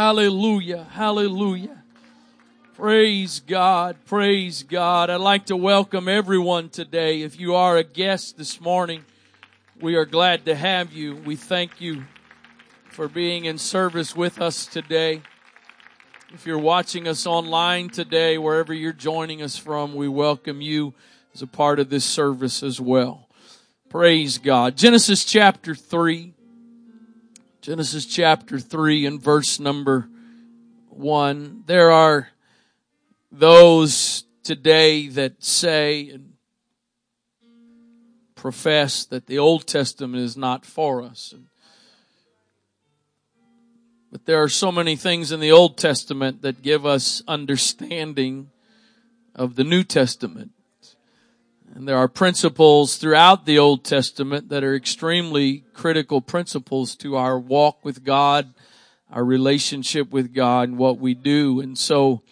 Hallelujah. Hallelujah. Praise God. Praise God. I'd like to welcome everyone today. If you are a guest this morning, we are glad to have you. We thank you for being in service with us today. If you're watching us online today, wherever you're joining us from, we welcome you as a part of this service as well. Praise God. Genesis chapter 3. Genesis chapter 3 and verse number 1. There are those today that say and profess that the Old Testament is not for us. But there are so many things in the Old Testament that give us understanding of the New Testament. And there are principles throughout the Old Testament that are extremely critical principles to our walk with God, our relationship with God, and what we do. And so,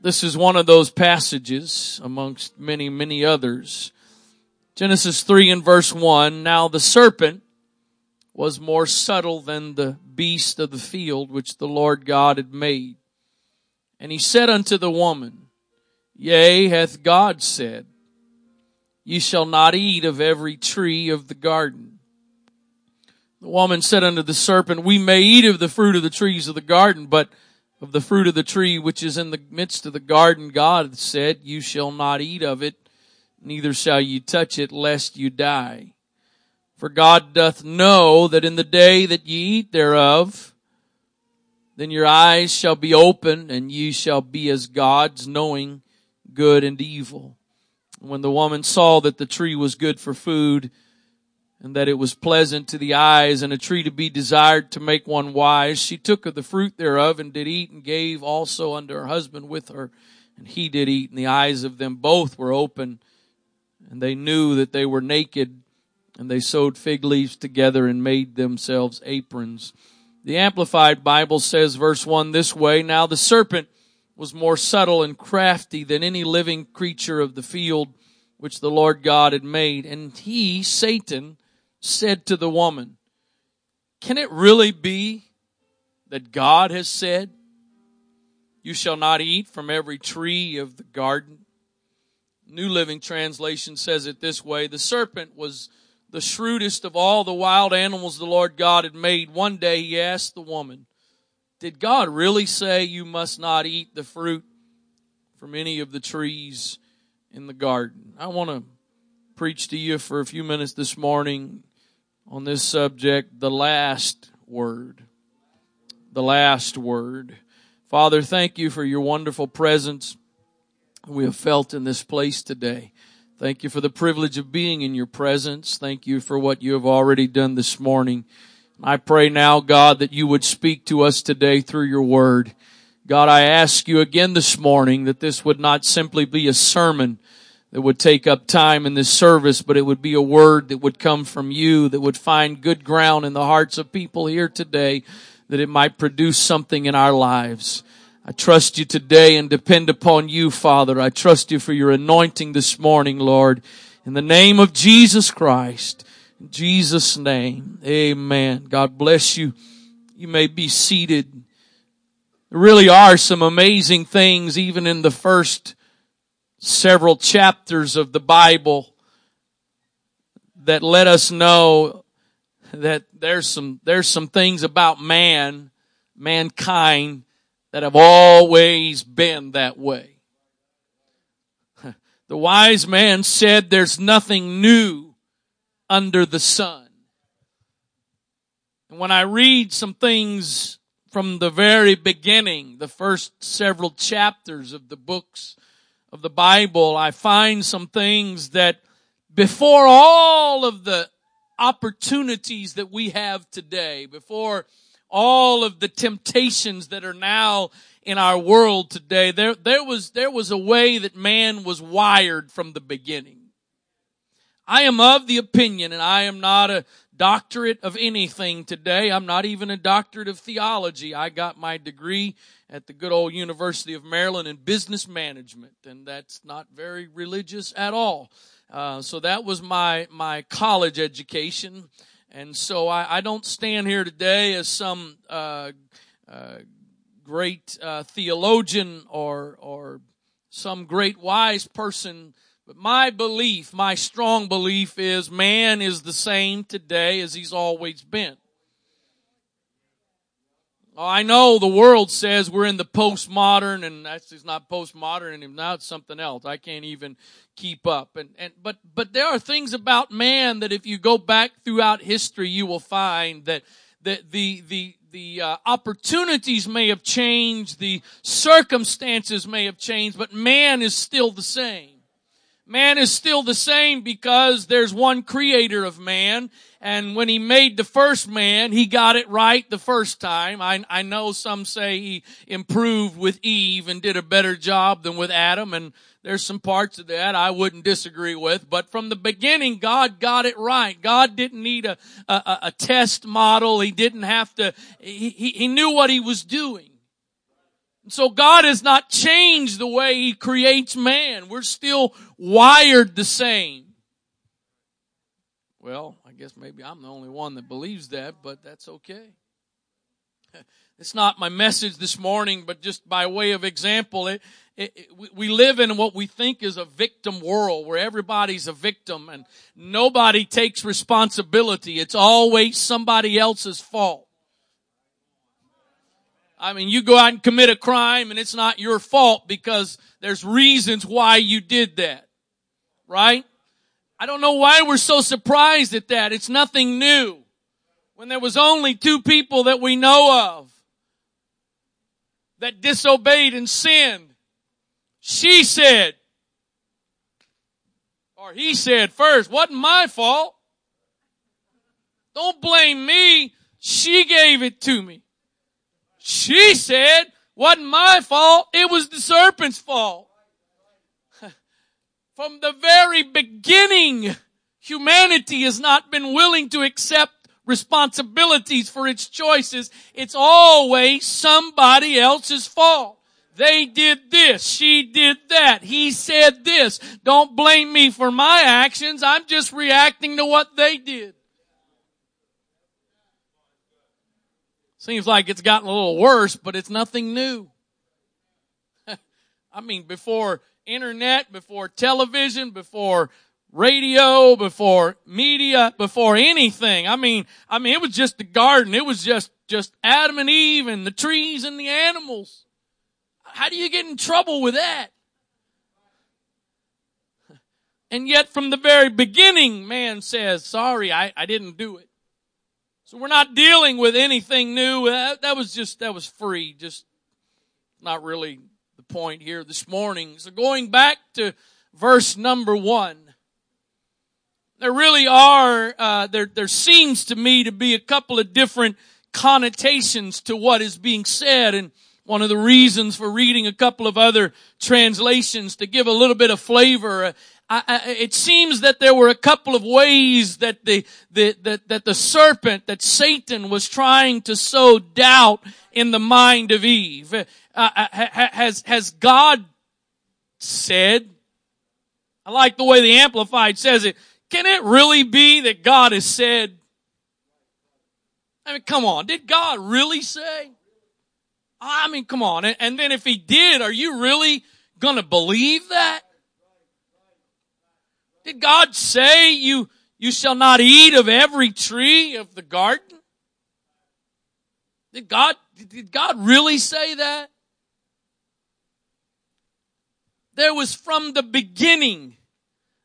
this is one of those passages amongst many, many others. Genesis 3 and verse 1. Now the serpent was more subtle than the beast of the field which the Lord God had made. And he said unto the woman, Yea, hath God said, Ye shall not eat of every tree of the garden. The woman said unto the serpent, We may eat of the fruit of the trees of the garden, but of the fruit of the tree which is in the midst of the garden, God said, You shall not eat of it, neither shall you touch it, lest you die. For God doth know that in the day that ye eat thereof, then your eyes shall be opened, and ye shall be as gods, knowing good and evil. When the woman saw that the tree was good for food, and that it was pleasant to the eyes, and a tree to be desired to make one wise, she took of the fruit thereof, and did eat, and gave also unto her husband with her, and he did eat, and the eyes of them both were open, and they knew that they were naked, and they sewed fig leaves together and made themselves aprons. The Amplified Bible says, verse 1 this way, Now the serpent was more subtle and crafty than any living creature of the field which the Lord God had made. And he, Satan, said to the woman, Can it really be that God has said, You shall not eat from every tree of the garden? New Living Translation says it this way The serpent was the shrewdest of all the wild animals the Lord God had made. One day he asked the woman, did God really say you must not eat the fruit from any of the trees in the garden? I want to preach to you for a few minutes this morning on this subject, the last word. The last word. Father, thank you for your wonderful presence we have felt in this place today. Thank you for the privilege of being in your presence. Thank you for what you have already done this morning. I pray now, God, that you would speak to us today through your word. God, I ask you again this morning that this would not simply be a sermon that would take up time in this service, but it would be a word that would come from you, that would find good ground in the hearts of people here today, that it might produce something in our lives. I trust you today and depend upon you, Father. I trust you for your anointing this morning, Lord. In the name of Jesus Christ. In Jesus' name, amen. God bless you. You may be seated. There really are some amazing things even in the first several chapters of the Bible that let us know that there's some, there's some things about man, mankind that have always been that way. The wise man said there's nothing new under the sun. And when I read some things from the very beginning, the first several chapters of the books of the Bible, I find some things that before all of the opportunities that we have today, before all of the temptations that are now in our world today, there, there was, there was a way that man was wired from the beginning. I am of the opinion, and I am not a doctorate of anything today. I'm not even a doctorate of theology. I got my degree at the good old University of Maryland in business management, and that's not very religious at all. Uh, so that was my my college education, and so I, I don't stand here today as some uh, uh, great uh, theologian or or some great wise person. But my belief, my strong belief is man is the same today as he's always been. I know the world says we're in the postmodern and that's it's not postmodern and now it's something else. I can't even keep up. And, and, but, but there are things about man that if you go back throughout history, you will find that, that the, the, the uh, opportunities may have changed, the circumstances may have changed, but man is still the same. Man is still the same because there's one creator of man and when he made the first man, he got it right the first time. I, I know some say he improved with Eve and did a better job than with Adam. And there's some parts of that I wouldn't disagree with. But from the beginning, God got it right. God didn't need a, a, a test model. He didn't have to, he, he knew what he was doing. So God has not changed the way He creates man. We're still wired the same. Well, I guess maybe I'm the only one that believes that, but that's okay. It's not my message this morning, but just by way of example, it, it, it, we live in what we think is a victim world where everybody's a victim and nobody takes responsibility. It's always somebody else's fault. I mean, you go out and commit a crime and it's not your fault because there's reasons why you did that. Right? I don't know why we're so surprised at that. It's nothing new. When there was only two people that we know of that disobeyed and sinned. She said, or he said first, wasn't my fault. Don't blame me. She gave it to me. She said, wasn't my fault. It was the serpent's fault. From the very beginning, humanity has not been willing to accept responsibilities for its choices. It's always somebody else's fault. They did this. She did that. He said this. Don't blame me for my actions. I'm just reacting to what they did. Seems like it's gotten a little worse, but it's nothing new. I mean, before internet, before television, before radio, before media, before anything. I mean, I mean, it was just the garden. It was just, just Adam and Eve and the trees and the animals. How do you get in trouble with that? And yet from the very beginning, man says, sorry, I, I didn't do it. So we're not dealing with anything new. That, that was just, that was free. Just not really the point here this morning. So going back to verse number one, there really are, uh, there, there seems to me to be a couple of different connotations to what is being said. And one of the reasons for reading a couple of other translations to give a little bit of flavor. I, it seems that there were a couple of ways that the, the, that, that the serpent, that Satan was trying to sow doubt in the mind of Eve. Uh, uh has, has God said, I like the way the Amplified says it, can it really be that God has said, I mean, come on, did God really say? I mean, come on. And then if he did, are you really going to believe that? Did God say you, you shall not eat of every tree of the garden? Did God, did God really say that? There was from the beginning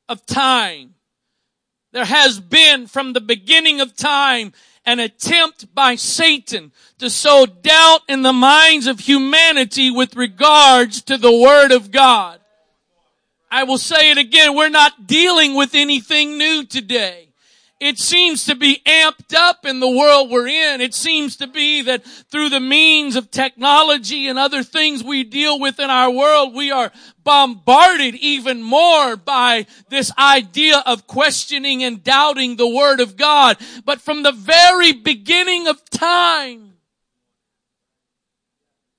of time. There has been from the beginning of time an attempt by Satan to sow doubt in the minds of humanity with regards to the Word of God. I will say it again, we're not dealing with anything new today. It seems to be amped up in the world we're in. It seems to be that through the means of technology and other things we deal with in our world, we are bombarded even more by this idea of questioning and doubting the Word of God. But from the very beginning of time,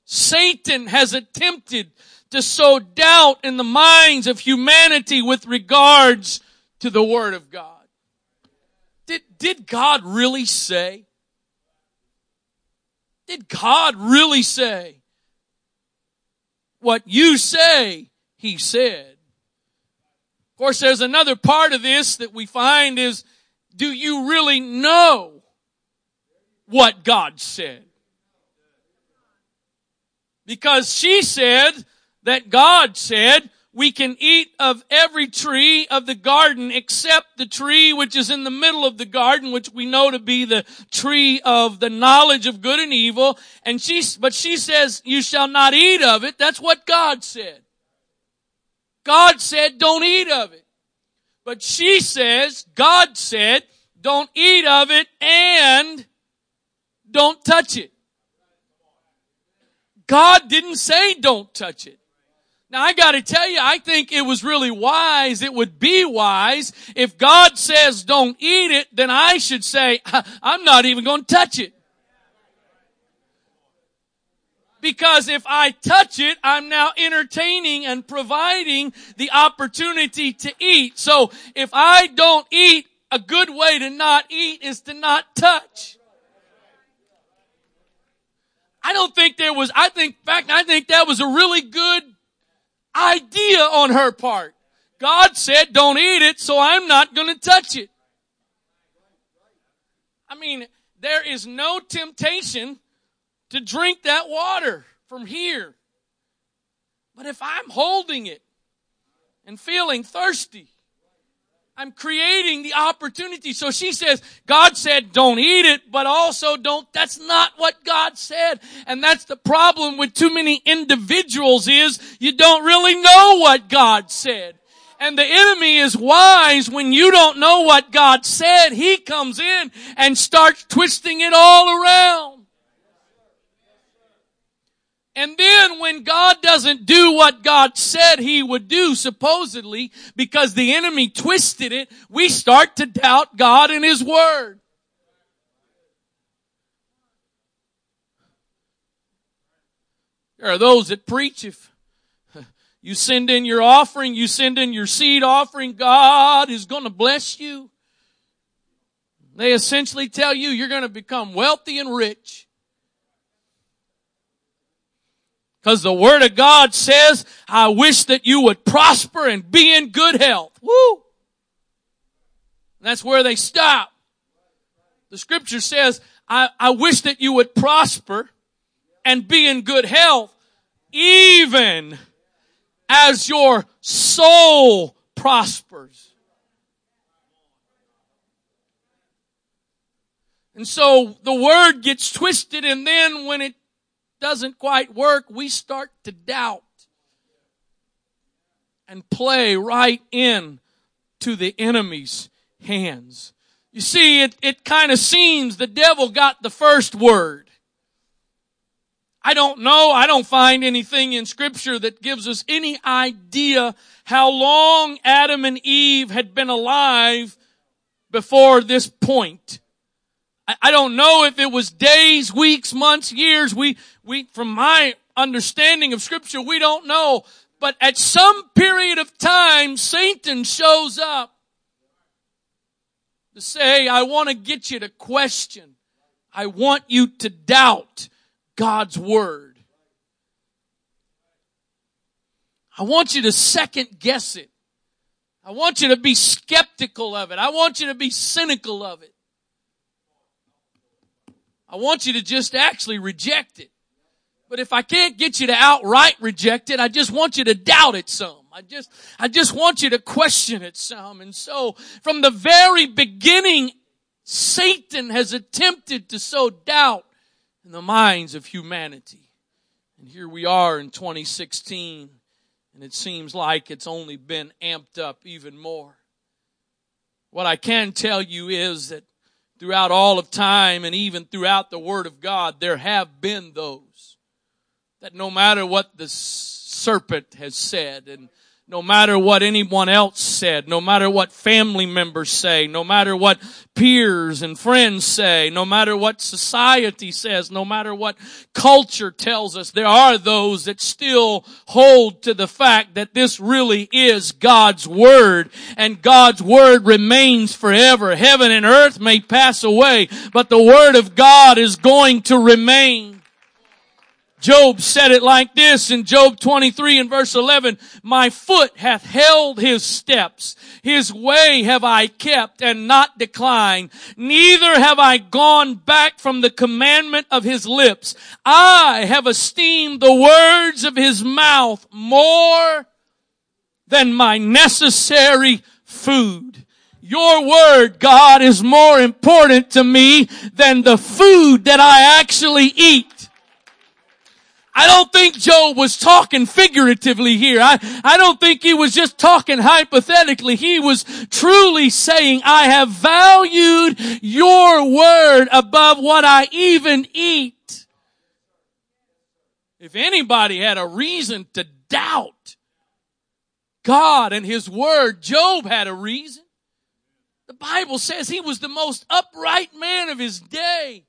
Satan has attempted to sow doubt in the minds of humanity with regards to the Word of God. Did, did God really say? Did God really say what you say he said? Of course, there's another part of this that we find is, do you really know what God said? Because she said that God said, we can eat of every tree of the garden except the tree which is in the middle of the garden, which we know to be the tree of the knowledge of good and evil. And she, but she says, you shall not eat of it. That's what God said. God said, don't eat of it. But she says, God said, don't eat of it and don't touch it. God didn't say don't touch it. Now I gotta tell you, I think it was really wise, it would be wise, if God says don't eat it, then I should say, I'm not even gonna touch it. Because if I touch it, I'm now entertaining and providing the opportunity to eat. So if I don't eat, a good way to not eat is to not touch. I don't think there was, I think, in fact, I think that was a really good idea on her part. God said don't eat it, so I'm not going to touch it. I mean, there is no temptation to drink that water from here. But if I'm holding it and feeling thirsty, I'm creating the opportunity. So she says, God said don't eat it, but also don't, that's not what God said. And that's the problem with too many individuals is you don't really know what God said. And the enemy is wise when you don't know what God said. He comes in and starts twisting it all around. And then when God doesn't do what God said he would do, supposedly, because the enemy twisted it, we start to doubt God and his word. There are those that preach if you send in your offering, you send in your seed offering, God is going to bless you. They essentially tell you you're going to become wealthy and rich. Because the Word of God says, I wish that you would prosper and be in good health. Woo! That's where they stop. The scripture says, I, I wish that you would prosper and be in good health, even as your soul prospers. And so the word gets twisted and then when it doesn't quite work, we start to doubt and play right in to the enemy's hands. You see, it, it kind of seems the devil got the first word. I don't know. I don't find anything in scripture that gives us any idea how long Adam and Eve had been alive before this point. I don't know if it was days, weeks, months, years. We, we, from my understanding of scripture, we don't know. But at some period of time, Satan shows up to say, I want to get you to question. I want you to doubt God's word. I want you to second guess it. I want you to be skeptical of it. I want you to be cynical of it. I want you to just actually reject it. But if I can't get you to outright reject it, I just want you to doubt it some. I just, I just want you to question it some. And so from the very beginning, Satan has attempted to sow doubt in the minds of humanity. And here we are in 2016, and it seems like it's only been amped up even more. What I can tell you is that throughout all of time and even throughout the Word of God, there have been those that no matter what the serpent has said and no matter what anyone else said, no matter what family members say, no matter what peers and friends say, no matter what society says, no matter what culture tells us, there are those that still hold to the fact that this really is God's Word and God's Word remains forever. Heaven and earth may pass away, but the Word of God is going to remain. Job said it like this in Job 23 and verse 11, my foot hath held his steps. His way have I kept and not declined. Neither have I gone back from the commandment of his lips. I have esteemed the words of his mouth more than my necessary food. Your word, God, is more important to me than the food that I actually eat. I don't think Job was talking figuratively here. I, I don't think he was just talking hypothetically. He was truly saying, I have valued your word above what I even eat. If anybody had a reason to doubt God and his word, Job had a reason. The Bible says he was the most upright man of his day.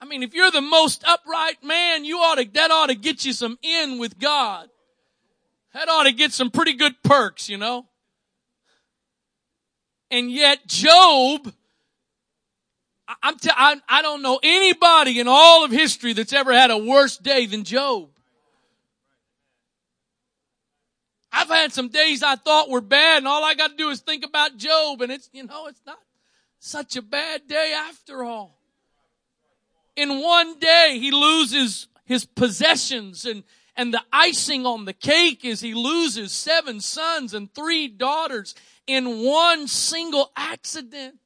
I mean, if you're the most upright man, you ought to, that ought to get you some in with God. That ought to get some pretty good perks, you know. And yet Job, I'm t- I, I don't know anybody in all of history that's ever had a worse day than Job. I've had some days I thought were bad and all I got to do is think about Job and it's, you know, it's not such a bad day after all in one day he loses his possessions and and the icing on the cake is he loses seven sons and three daughters in one single accident.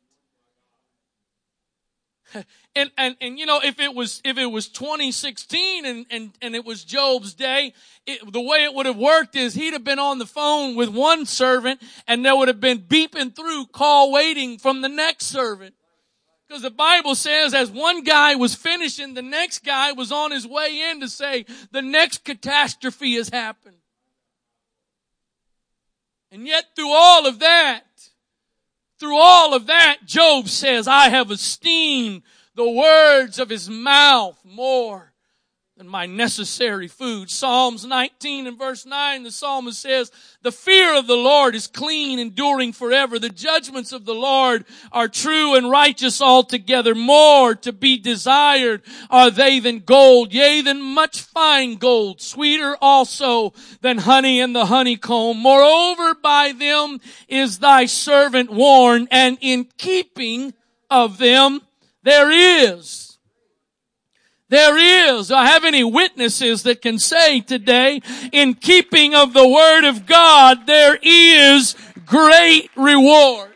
And, and, and, you know, if it was, if it was 2016 and, and, and it was Job's day, it, the way it would have worked is he'd have been on the phone with one servant and there would have been beeping through call waiting from the next servant. Because the Bible says as one guy was finishing, the next guy was on his way in to say, the next catastrophe has happened. And yet through all of that, through all of that, Job says, I have esteemed the words of his mouth more than my necessary food. Psalms 19 and verse 9, the psalmist says, the fear of the Lord is clean, enduring forever. The judgments of the Lord are true and righteous altogether. More to be desired are they than gold, yea, than much fine gold, sweeter also than honey and the honeycomb. Moreover, by them is thy servant warned, and in keeping of them there is there is, I have any witnesses that can say today, in keeping of the word of God, there is great reward.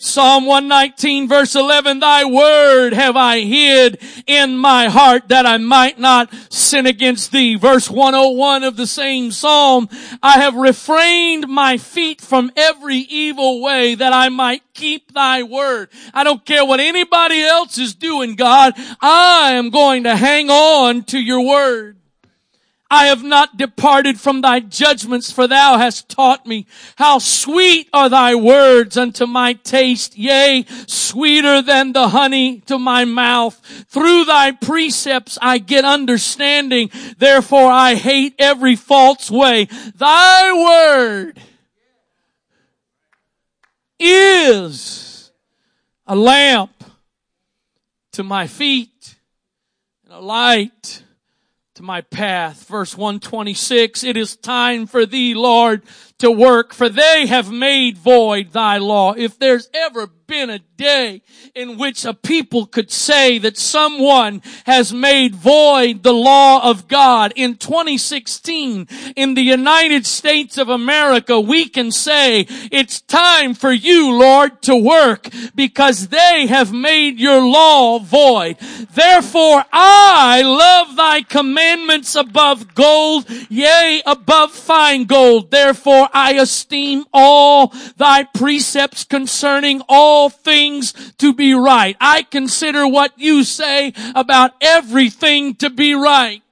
Psalm 119 verse 11, thy word have I hid in my heart that I might not sin against thee. Verse 101 of the same Psalm, I have refrained my feet from every evil way that I might keep thy word. I don't care what anybody else is doing, God. I am going to hang on to your word. I have not departed from thy judgments, for thou hast taught me. How sweet are thy words unto my taste, yea, sweeter than the honey to my mouth. Through thy precepts I get understanding, therefore I hate every false way. Thy word is a lamp to my feet and a light to my path. Verse 126, it is time for thee, Lord, to work, for they have made void thy law. If there's ever been a day in which a people could say that someone has made void the law of God. In 2016, in the United States of America, we can say it's time for you, Lord, to work because they have made your law void. Therefore, I love thy commandments above gold, yea, above fine gold. Therefore, I esteem all thy precepts concerning all all things to be right. I consider what you say about everything to be right.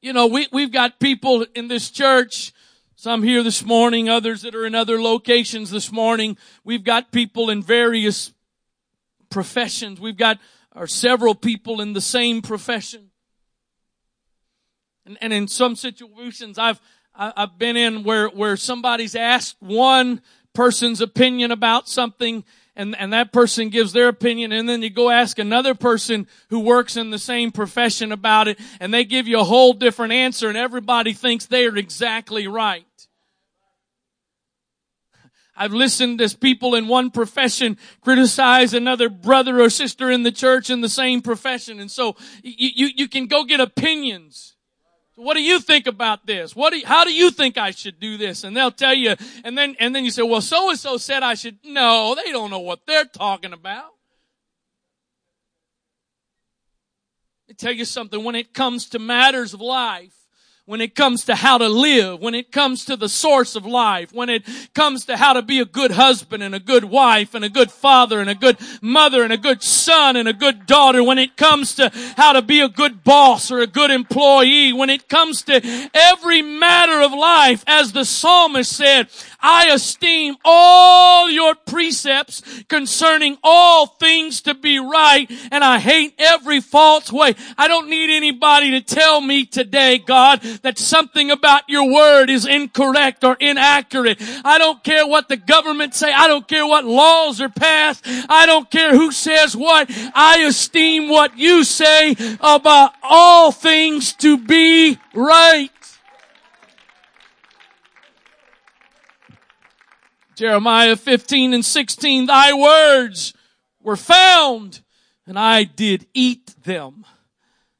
You know, we, we've got people in this church, some here this morning, others that are in other locations this morning. We've got people in various professions. We've got or several people in the same profession. And, and in some situations I've, I've been in where, where somebody's asked one person's opinion about something and, and that person gives their opinion and then you go ask another person who works in the same profession about it and they give you a whole different answer and everybody thinks they are exactly right. I've listened as people in one profession criticize another brother or sister in the church in the same profession. And so you, you, you can go get opinions. What do you think about this? What do you, how do you think I should do this? And they'll tell you, and then, and then you say, well, so and so said I should. No, they don't know what they're talking about. Me tell you something. When it comes to matters of life, when it comes to how to live, when it comes to the source of life, when it comes to how to be a good husband and a good wife and a good father and a good mother and a good son and a good daughter, when it comes to how to be a good boss or a good employee, when it comes to every matter of life, as the psalmist said, I esteem all your precepts concerning all things to be right, and I hate every false way. I don't need anybody to tell me today, God, that something about your word is incorrect or inaccurate. I don't care what the government say. I don't care what laws are passed. I don't care who says what. I esteem what you say about all things to be right. Jeremiah 15 and 16, thy words were found and I did eat them.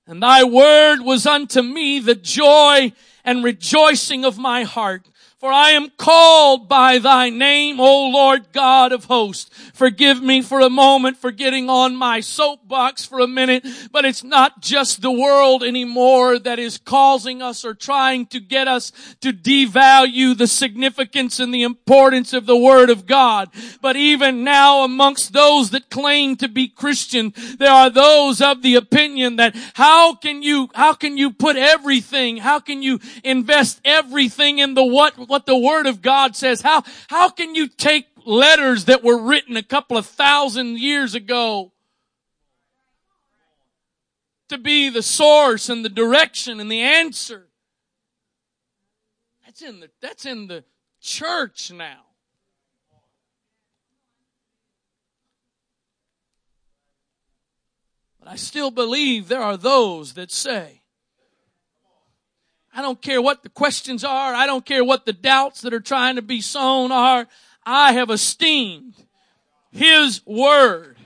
And thy word was unto me the joy and rejoicing of my heart. For I am called by thy name, O Lord God of hosts. Forgive me for a moment for getting on my soapbox for a minute, but it's not just the world anymore that is causing us or trying to get us to devalue the significance and the importance of the Word of God. But even now amongst those that claim to be Christian, there are those of the opinion that how can you, how can you put everything, how can you invest everything in the what what the Word of God says. How, how can you take letters that were written a couple of thousand years ago to be the source and the direction and the answer? That's in the, that's in the church now. But I still believe there are those that say, I don't care what the questions are. I don't care what the doubts that are trying to be sown are. I have esteemed His Word.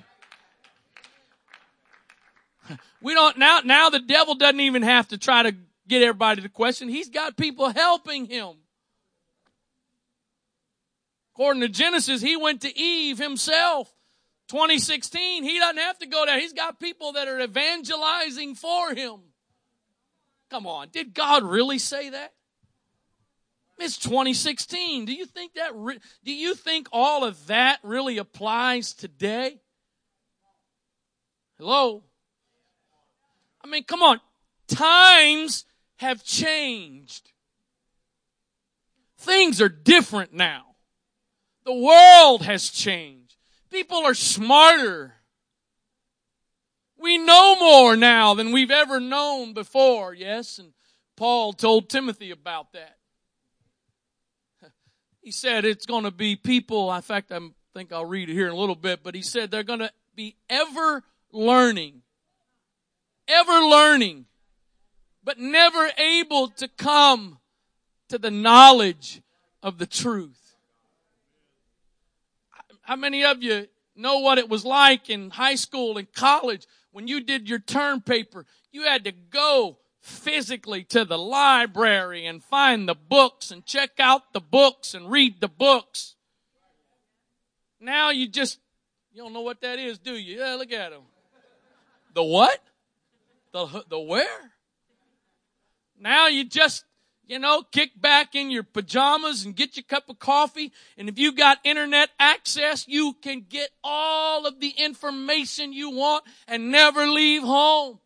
We don't, now, now the devil doesn't even have to try to get everybody to question. He's got people helping him. According to Genesis, he went to Eve himself. 2016, he doesn't have to go there. He's got people that are evangelizing for him. Come on. Did God really say that? It's 2016. Do you think that, re- do you think all of that really applies today? Hello? I mean, come on. Times have changed. Things are different now. The world has changed. People are smarter. We know more now than we've ever known before, yes? And Paul told Timothy about that. He said it's going to be people, in fact, I think I'll read it here in a little bit, but he said they're going to be ever learning, ever learning, but never able to come to the knowledge of the truth. How many of you know what it was like in high school and college when you did your term paper, you had to go physically to the library and find the books and check out the books and read the books. Now you just, you don't know what that is, do you? Yeah, look at them. The what? The, the where? Now you just you know, kick back in your pajamas and get your cup of coffee. And if you got internet access, you can get all of the information you want and never leave home.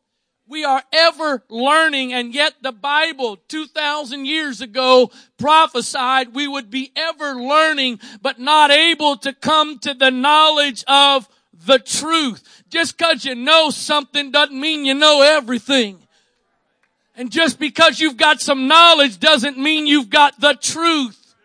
We are ever learning and yet the Bible 2000 years ago prophesied we would be ever learning but not able to come to the knowledge of the truth. Just cause you know something doesn't mean you know everything. And just because you've got some knowledge doesn't mean you've got the truth.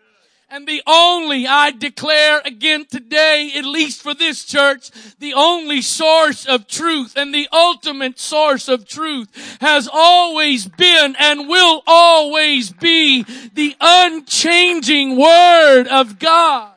And the only, I declare again today, at least for this church, the only source of truth and the ultimate source of truth has always been and will always be the unchanging Word of God.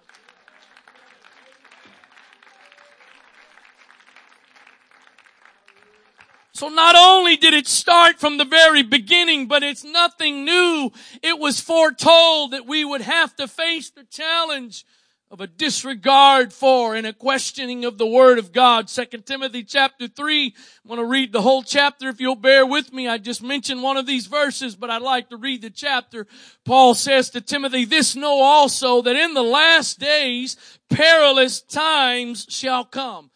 So not only did it start from the very beginning, but it's nothing new. It was foretold that we would have to face the challenge of a disregard for and a questioning of the Word of God. Second Timothy chapter 3. I'm going to read the whole chapter if you'll bear with me. I just mentioned one of these verses, but I'd like to read the chapter. Paul says to Timothy, this know also that in the last days perilous times shall come.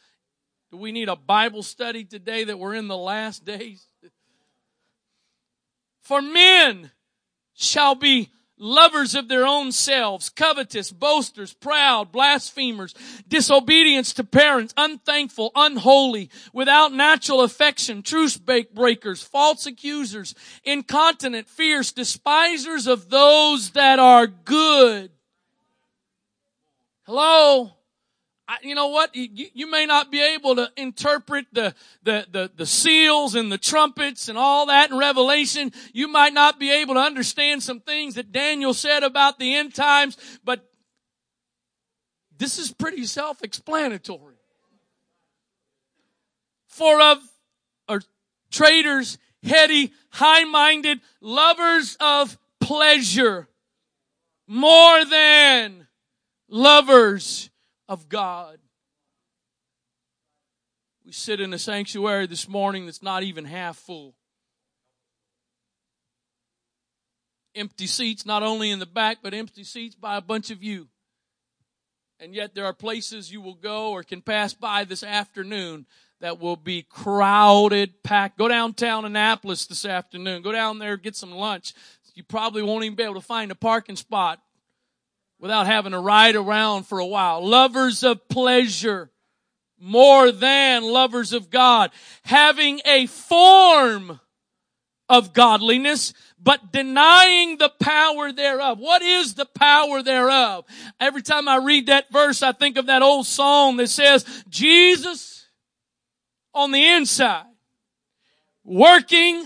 Do we need a Bible study today that we're in the last days? For men shall be lovers of their own selves, covetous, boasters, proud, blasphemers, disobedience to parents, unthankful, unholy, without natural affection, truce breakers, false accusers, incontinent, fierce, despisers of those that are good. Hello? I, you know what? You, you, may not be able to interpret the, the, the, the, seals and the trumpets and all that in Revelation. You might not be able to understand some things that Daniel said about the end times, but this is pretty self-explanatory. For of, or traitors, heady, high-minded, lovers of pleasure, more than lovers of God. We sit in a sanctuary this morning that's not even half full. Empty seats, not only in the back, but empty seats by a bunch of you. And yet there are places you will go or can pass by this afternoon that will be crowded, packed. Go downtown Annapolis this afternoon. Go down there, get some lunch. You probably won't even be able to find a parking spot without having to ride around for a while. Lovers of pleasure more than lovers of God. Having a form of godliness, but denying the power thereof. What is the power thereof? Every time I read that verse, I think of that old song that says, Jesus on the inside, working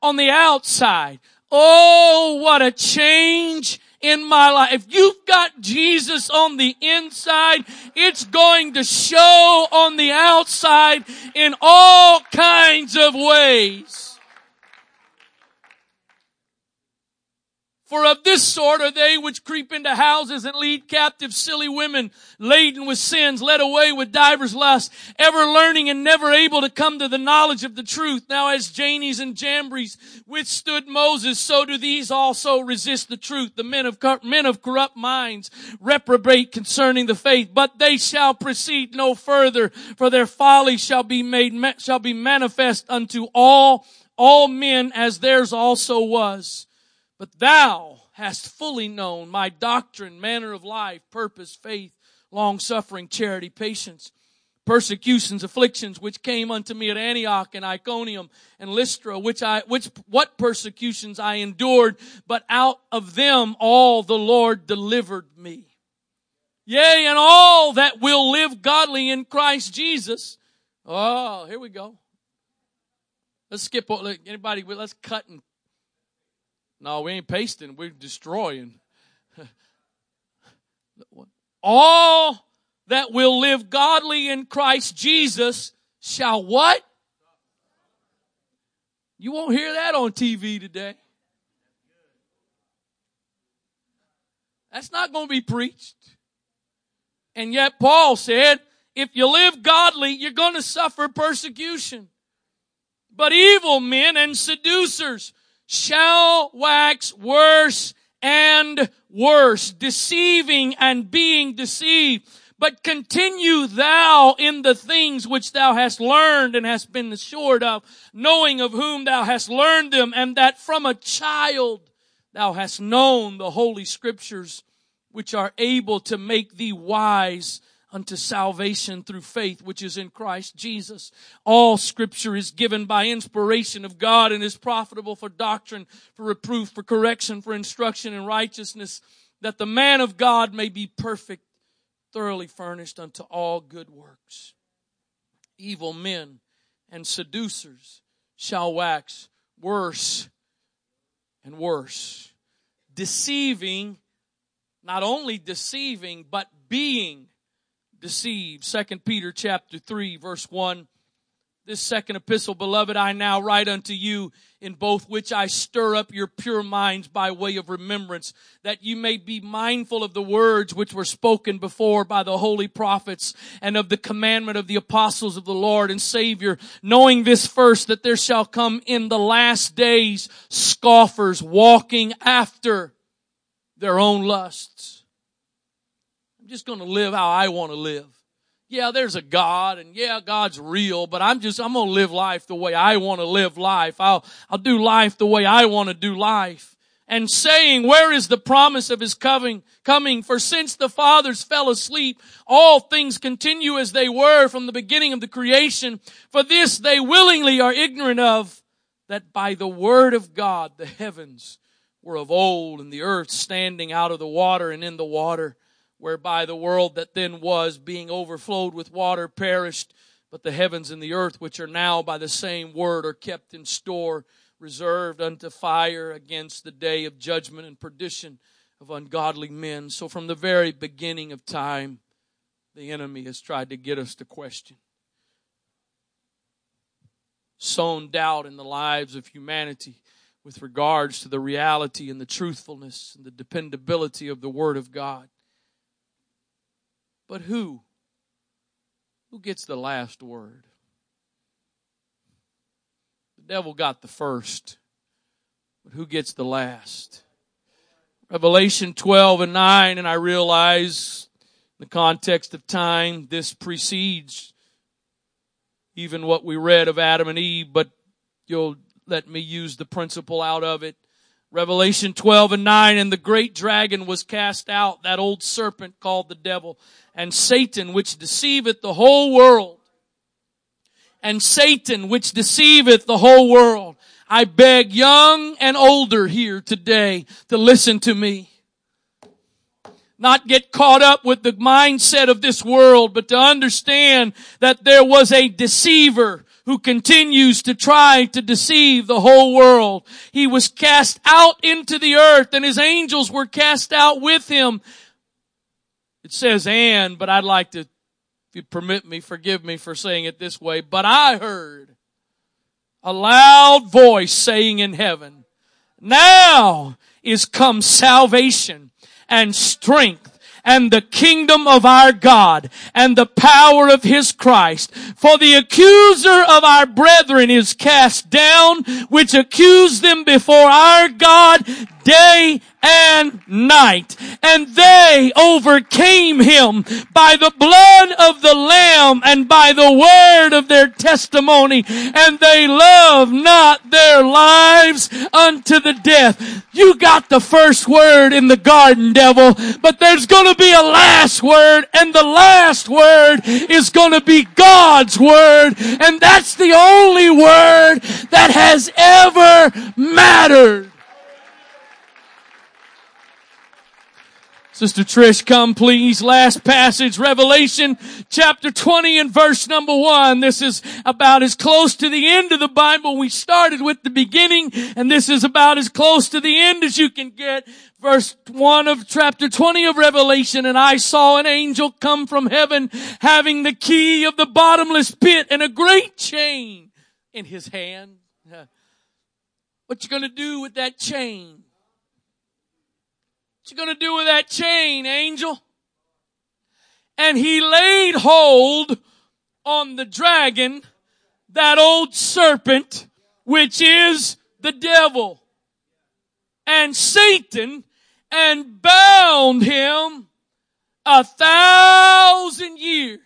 on the outside. Oh, what a change in my life. If you've got Jesus on the inside, it's going to show on the outside in all kinds of ways. For of this sort are they which creep into houses and lead captive silly women, laden with sins, led away with divers lusts, ever learning and never able to come to the knowledge of the truth. Now as Jannes and Jambres withstood Moses, so do these also resist the truth. The men of, men of corrupt minds reprobate concerning the faith, but they shall proceed no further, for their folly shall be made, shall be manifest unto all, all men as theirs also was. But thou hast fully known my doctrine, manner of life, purpose, faith, long suffering, charity, patience, persecutions, afflictions, which came unto me at Antioch and Iconium and Lystra, which I, which, what persecutions I endured, but out of them all the Lord delivered me. Yea, and all that will live godly in Christ Jesus. Oh, here we go. Let's skip. Anybody? Let's cut and no, we ain't pasting, we're destroying. All that will live godly in Christ Jesus shall what? You won't hear that on TV today. That's not going to be preached. And yet Paul said, if you live godly, you're going to suffer persecution. But evil men and seducers shall wax worse and worse, deceiving and being deceived. But continue thou in the things which thou hast learned and hast been assured of, knowing of whom thou hast learned them, and that from a child thou hast known the holy scriptures, which are able to make thee wise unto salvation through faith which is in Christ Jesus. All scripture is given by inspiration of God and is profitable for doctrine, for reproof, for correction, for instruction in righteousness, that the man of God may be perfect, thoroughly furnished unto all good works. Evil men and seducers shall wax worse and worse, deceiving, not only deceiving, but being deceived. Second Peter chapter 3 verse 1 this second epistle, beloved, I now write unto you in both which I stir up your pure minds by way of remembrance, that you may be mindful of the words which were spoken before by the holy prophets and of the commandment of the apostles of the Lord and Savior, knowing this first, that there shall come in the last days scoffers walking after their own lusts. I'm just going to live how I want to live yeah, there's a God and yeah, God's real, but I'm just, I'm going to live life the way I want to live life. I'll, I'll do life the way I want to do life. And saying, where is the promise of his coming, coming? For since the fathers fell asleep, all things continue as they were from the beginning of the creation. For this they willingly are ignorant of that by the word of God, the heavens were of old and the earth standing out of the water and in the water whereby the world that then was, being overflowed with water, perished, but the heavens and the earth, which are now by the same word, are kept in store, reserved unto fire against the day of judgment and perdition of ungodly men. So from the very beginning of time, the enemy has tried to get us to question. Sown doubt in the lives of humanity with regards to the reality and the truthfulness and the dependability of the Word of God. But who? Who gets the last word? The devil got the first, but who gets the last? Revelation 12 and 9, and I realize the context of time, this precedes even what we read of Adam and Eve, but you'll let me use the principle out of it. Revelation 12 and 9, and the great dragon was cast out, that old serpent called the devil, and Satan, which deceiveth the whole world. And Satan, which deceiveth the whole world. I beg young and older here today to listen to me. Not get caught up with the mindset of this world, but to understand that there was a deceiver who continues to try to deceive the whole world. He was cast out into the earth and his angels were cast out with him. It says and, but I'd like to, if you permit me, forgive me for saying it this way, but I heard a loud voice saying in heaven, now is come salvation and strength and the kingdom of our God and the power of his Christ. For the accuser of our brethren is cast down, which accused them before our God day and night. And they overcame him by the blood of the Lamb and by the word of their testimony. And they loved not their lives unto the death. You got the first word in the garden, devil, but there's gonna be a last word and the last word is gonna be God's word. And that's the only word that has ever mattered. Sister Trish, come please. Last passage, Revelation chapter 20 and verse number one. This is about as close to the end of the Bible. We started with the beginning and this is about as close to the end as you can get. Verse one of chapter 20 of Revelation. And I saw an angel come from heaven having the key of the bottomless pit and a great chain in his hand. What you gonna do with that chain? What you gonna do with that chain, angel? And he laid hold on the dragon, that old serpent, which is the devil and Satan and bound him a thousand years.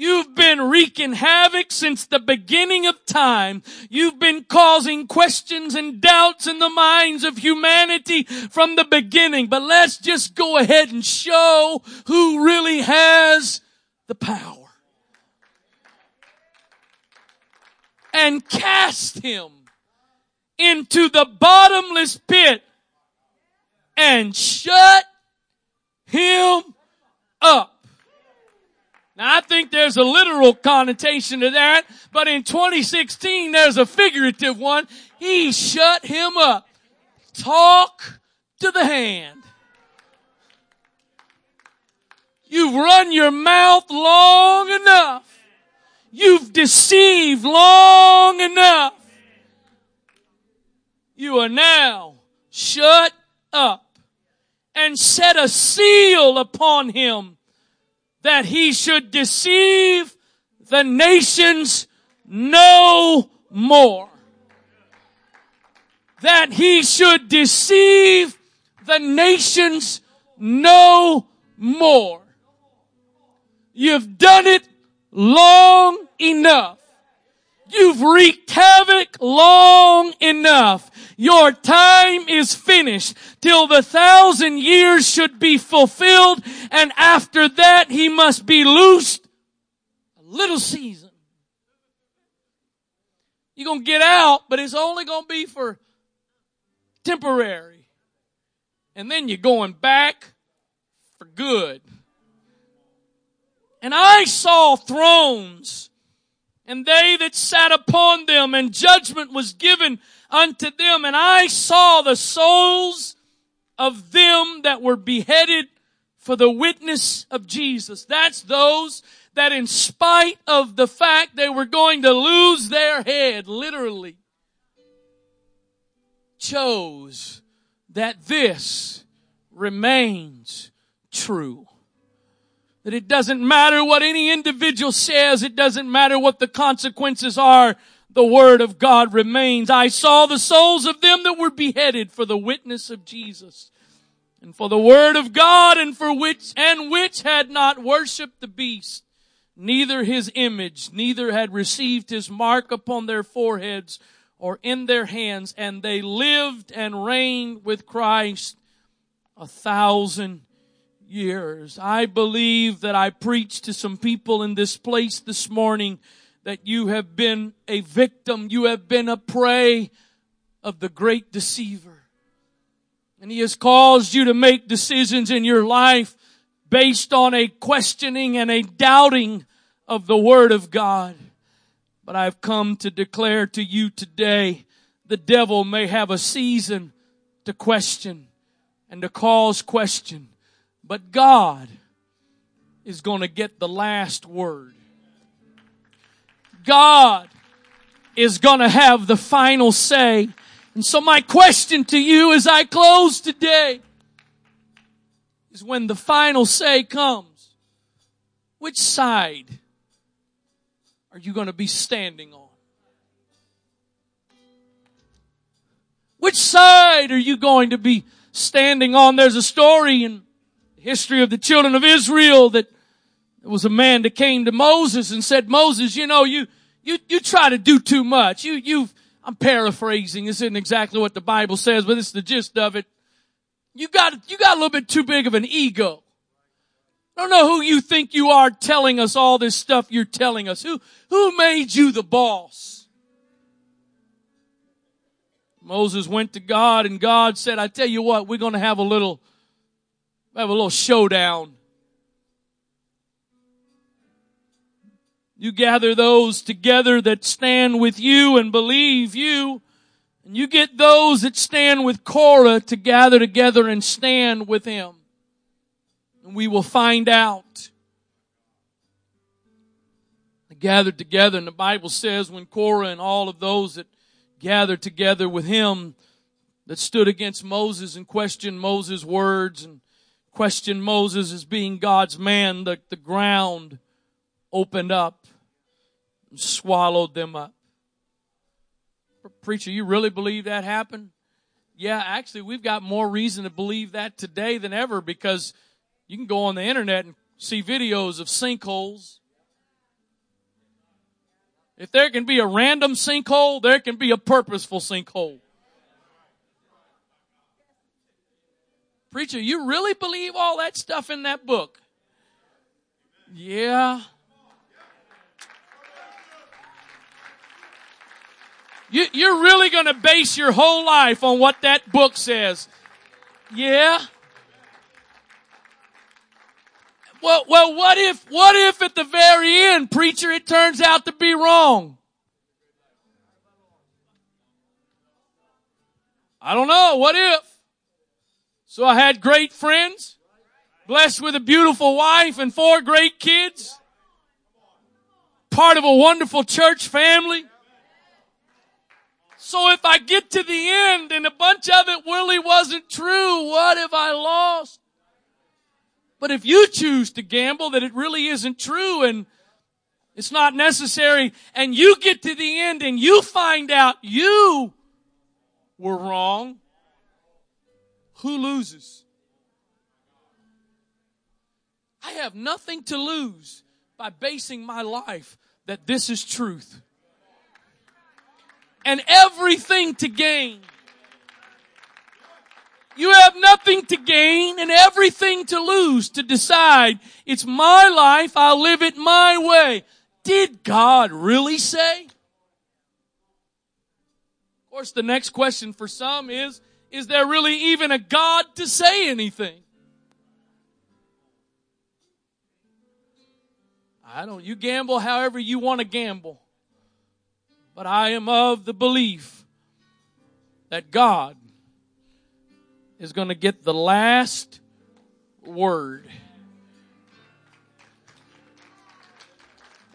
You've been wreaking havoc since the beginning of time. You've been causing questions and doubts in the minds of humanity from the beginning. But let's just go ahead and show who really has the power. And cast him into the bottomless pit and shut him up. Now I think there's a literal connotation to that, but in 2016 there's a figurative one. He shut him up. Talk to the hand. You've run your mouth long enough. You've deceived long enough. You are now shut up and set a seal upon him that he should deceive the nations no more. That he should deceive the nations no more. You've done it long enough. You've wreaked havoc long enough. Your time is finished till the thousand years should be fulfilled and after that he must be loosed a little season. You're gonna get out, but it's only gonna be for temporary. And then you're going back for good. And I saw thrones and they that sat upon them and judgment was given unto them. And I saw the souls of them that were beheaded for the witness of Jesus. That's those that in spite of the fact they were going to lose their head, literally, chose that this remains true. That it doesn't matter what any individual says. It doesn't matter what the consequences are. The word of God remains. I saw the souls of them that were beheaded for the witness of Jesus and for the word of God and for which, and which had not worshiped the beast, neither his image, neither had received his mark upon their foreheads or in their hands, and they lived and reigned with Christ a thousand years. I believe that I preached to some people in this place this morning that you have been a victim, you have been a prey of the great deceiver. And he has caused you to make decisions in your life based on a questioning and a doubting of the Word of God. But I've come to declare to you today, the devil may have a season to question and to cause question. But God is going to get the last word. God is going to have the final say. And so my question to you as I close today is when the final say comes, which side are you going to be standing on? Which side are you going to be standing on? There's a story in history of the children of Israel that there was a man that came to Moses and said, Moses, you know, you, you, you try to do too much. You, you've, I'm paraphrasing. This isn't exactly what the Bible says, but it's the gist of it. You got, you got a little bit too big of an ego. I don't know who you think you are telling us all this stuff you're telling us. Who, who made you the boss? Moses went to God and God said, I tell you what, we're going to have a little, have a little showdown. You gather those together that stand with you and believe you. And you get those that stand with Korah to gather together and stand with him. And we will find out. They gathered together and the Bible says when Korah and all of those that gathered together with him that stood against Moses and questioned Moses' words and questioned Moses as being God's man, the, the ground opened up and swallowed them up. Preacher, you really believe that happened? Yeah, actually, we've got more reason to believe that today than ever because you can go on the internet and see videos of sinkholes. If there can be a random sinkhole, there can be a purposeful sinkhole. Preacher, you really believe all that stuff in that book? Yeah. You, you're really going to base your whole life on what that book says. Yeah. Well, well, what if, what if at the very end, preacher, it turns out to be wrong? I don't know. What if? So I had great friends, blessed with a beautiful wife and four great kids, part of a wonderful church family. So if I get to the end and a bunch of it really wasn't true, what have I lost? But if you choose to gamble that it really isn't true and it's not necessary and you get to the end and you find out you were wrong, who loses? I have nothing to lose by basing my life that this is truth. And everything to gain. You have nothing to gain and everything to lose to decide it's my life, I'll live it my way. Did God really say? Of course, the next question for some is, is there really even a God to say anything? I don't, you gamble however you want to gamble. But I am of the belief that God is going to get the last word.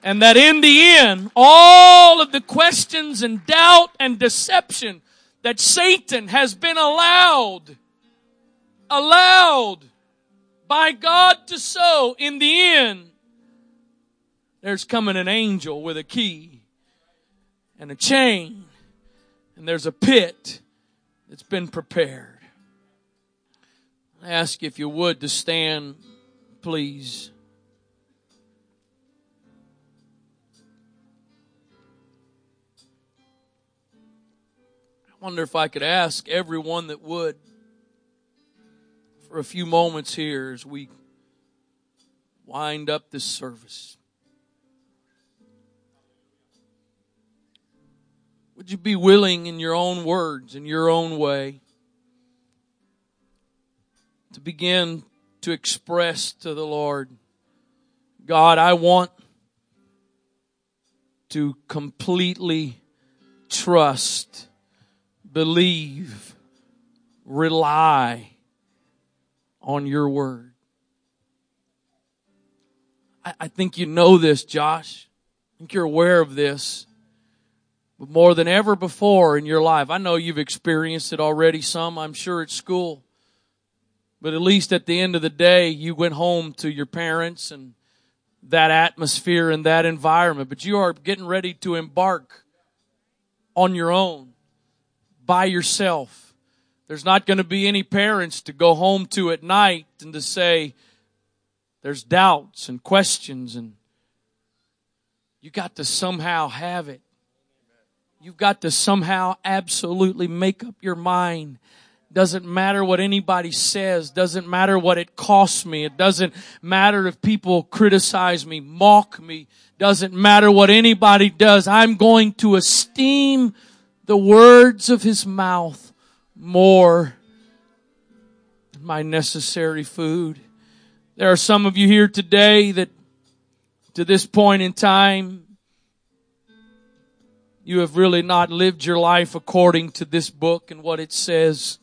And that in the end, all of the questions and doubt and deception that Satan has been allowed, allowed by God to sow, in the end, there's coming an angel with a key and a chain, and there's a pit that's been prepared. I ask if you would to stand, please. Wonder if I could ask everyone that would for a few moments here as we wind up this service. Would you be willing in your own words, in your own way, to begin to express to the Lord, God, I want to completely trust, believe, rely on your word. I, I, think you know this, Josh. I think you're aware of this. But more than ever before in your life, I know you've experienced it already some, I'm sure at school. But at least at the end of the day, you went home to your parents and that atmosphere and that environment. But you are getting ready to embark on your own, by yourself. There's not going to be any parents to go home to at night and to say, there's doubts and questions and you got to somehow have it. You've got to somehow absolutely make up your mind doesn't matter what anybody says. Doesn't matter what it costs me. It doesn't matter if people criticize me, mock me. Doesn't matter what anybody does. I'm going to esteem the words of his mouth more than my necessary food. There are some of you here today that to this point in time, you have really not lived your life according to this book and what it says.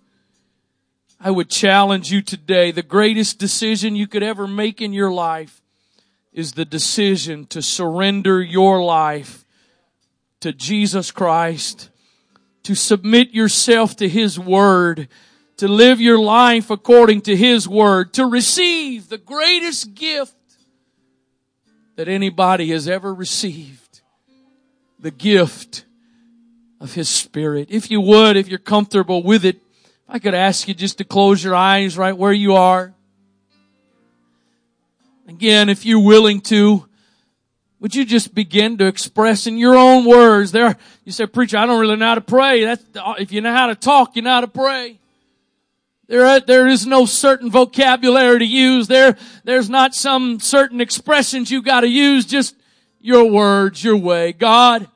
I would challenge you today. The greatest decision you could ever make in your life is the decision to surrender your life to Jesus Christ, to submit yourself to His Word, to live your life according to His Word, to receive the greatest gift that anybody has ever received. The gift of His Spirit. If you would, if you're comfortable with it, I could ask you just to close your eyes right where you are. Again, if you're willing to, would you just begin to express in your own words? There, you say, preacher, I don't really know how to pray. That's, if you know how to talk, you know how to pray. There, uh, there is no certain vocabulary to use. There, there's not some certain expressions you've gotta use. Just your words, your way. God,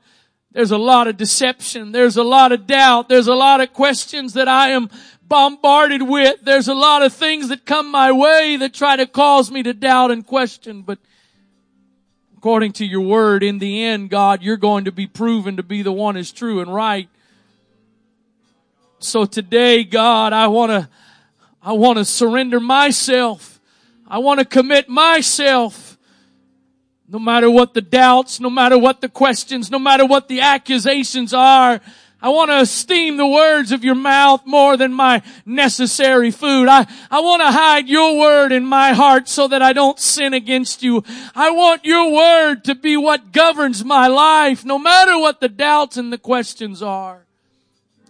there's a lot of deception. There's a lot of doubt. There's a lot of questions that I am bombarded with. There's a lot of things that come my way that try to cause me to doubt and question, but according to your word, in the end, God, you're going to be proven to be the one is true and right. So today, God, I want to, I want to surrender myself. I want to commit myself. No matter what the doubts, no matter what the questions, no matter what the accusations are, I want to esteem the words of your mouth more than my necessary food. I, I want to hide your word in my heart so that I don't sin against you. I want your word to be what governs my life, no matter what the doubts and the questions are.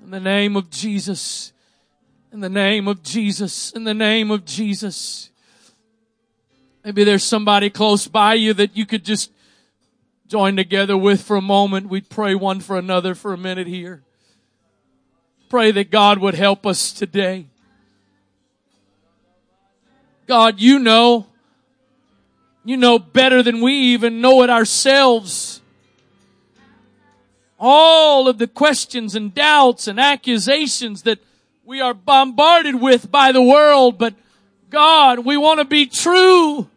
In the name of Jesus. In the name of Jesus. In the name of Jesus. Maybe there's somebody close by you that you could just join together with for a moment. We'd pray one for another for a minute here. Pray that God would help us today. God, you know, you know better than we even know it ourselves. All of the questions and doubts and accusations that we are bombarded with by the world, but God, we want to be true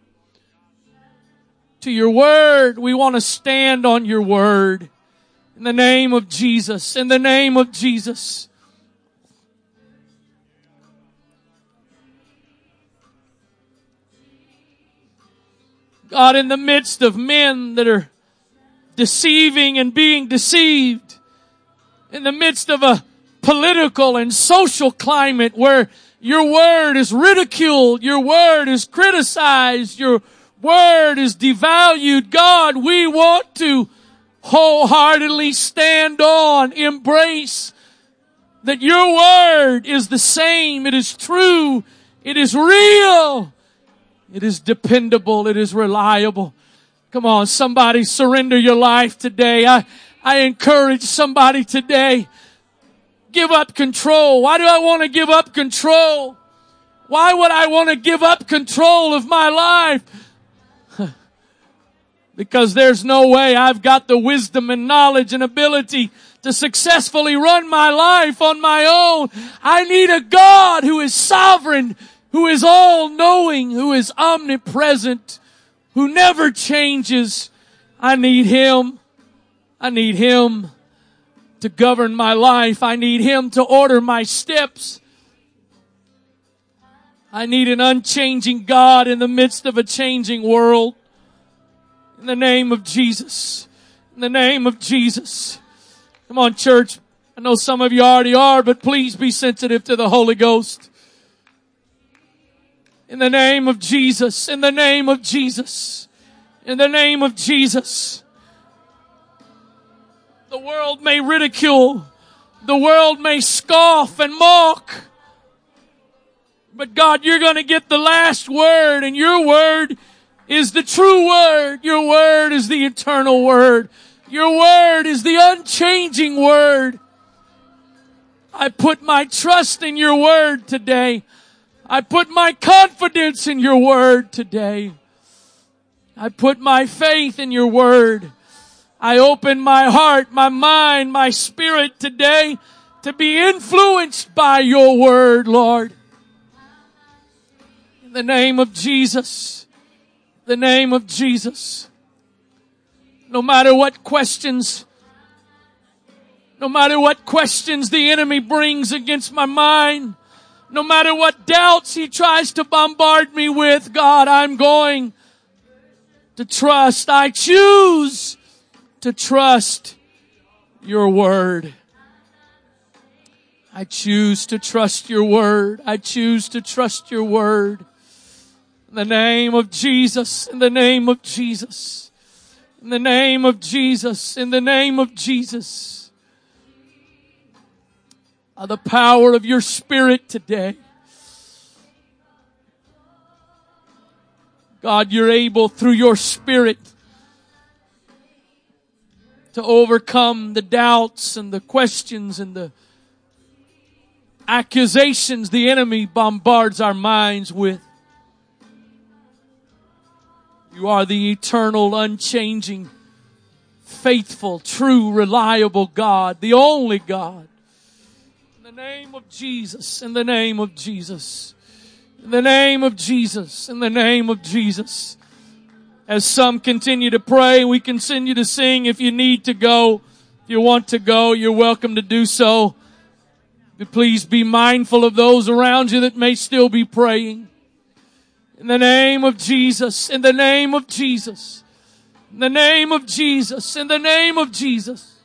to your word. We want to stand on your word. In the name of Jesus. In the name of Jesus. God, in the midst of men that are deceiving and being deceived, in the midst of a political and social climate where your word is ridiculed, your word is criticized, your word is devalued. God, we want to wholeheartedly stand on, embrace that your word is the same. It is true. It is real. It is dependable. It is reliable. Come on, somebody surrender your life today. I, I encourage somebody today. Give up control. Why do I want to give up control? Why would I want to give up control of my life? Because there's no way I've got the wisdom and knowledge and ability to successfully run my life on my own. I need a God who is sovereign, who is all knowing, who is omnipresent, who never changes. I need Him. I need Him to govern my life. I need Him to order my steps. I need an unchanging God in the midst of a changing world. In the name of Jesus. In the name of Jesus. Come on, church. I know some of you already are, but please be sensitive to the Holy Ghost. In the name of Jesus. In the name of Jesus. In the name of Jesus. The world may ridicule. The world may scoff and mock. But God, you're going to get the last word and your word is the true word. Your word is the eternal word. Your word is the unchanging word. I put my trust in your word today. I put my confidence in your word today. I put my faith in your word. I open my heart, my mind, my spirit today to be influenced by your word, Lord. In the name of Jesus the name of Jesus. No matter what questions, no matter what questions the enemy brings against my mind, no matter what doubts he tries to bombard me with, God, I'm going to trust. I choose to trust your word. I choose to trust your word. I choose to trust your word. In the name of Jesus, in the name of Jesus, in the name of Jesus, in the name of Jesus. By the power of your spirit today. God, you're able through your spirit to overcome the doubts and the questions and the accusations the enemy bombards our minds with. You are the eternal, unchanging, faithful, true, reliable God, the only God. In the name of Jesus, in the name of Jesus, in the name of Jesus, in the name of Jesus. As some continue to pray, we continue to sing. If you need to go, if you want to go, you're welcome to do so. But please be mindful of those around you that may still be praying. In the name of Jesus, in the name of Jesus, in the name of Jesus, in the name of Jesus.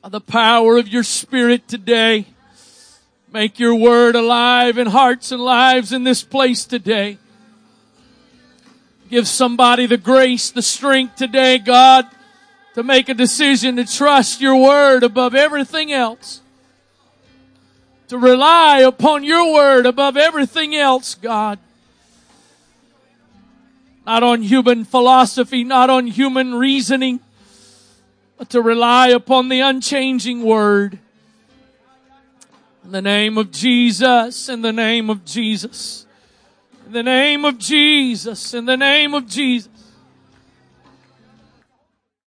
By the power of your spirit today. Make your word alive in hearts and lives in this place today. Give somebody the grace, the strength today, God, to make a decision to trust your word above everything else. To rely upon your word above everything else, God. Not on human philosophy, not on human reasoning, but to rely upon the unchanging word. In the name of Jesus, in the name of Jesus, in the name of Jesus, in the name of Jesus.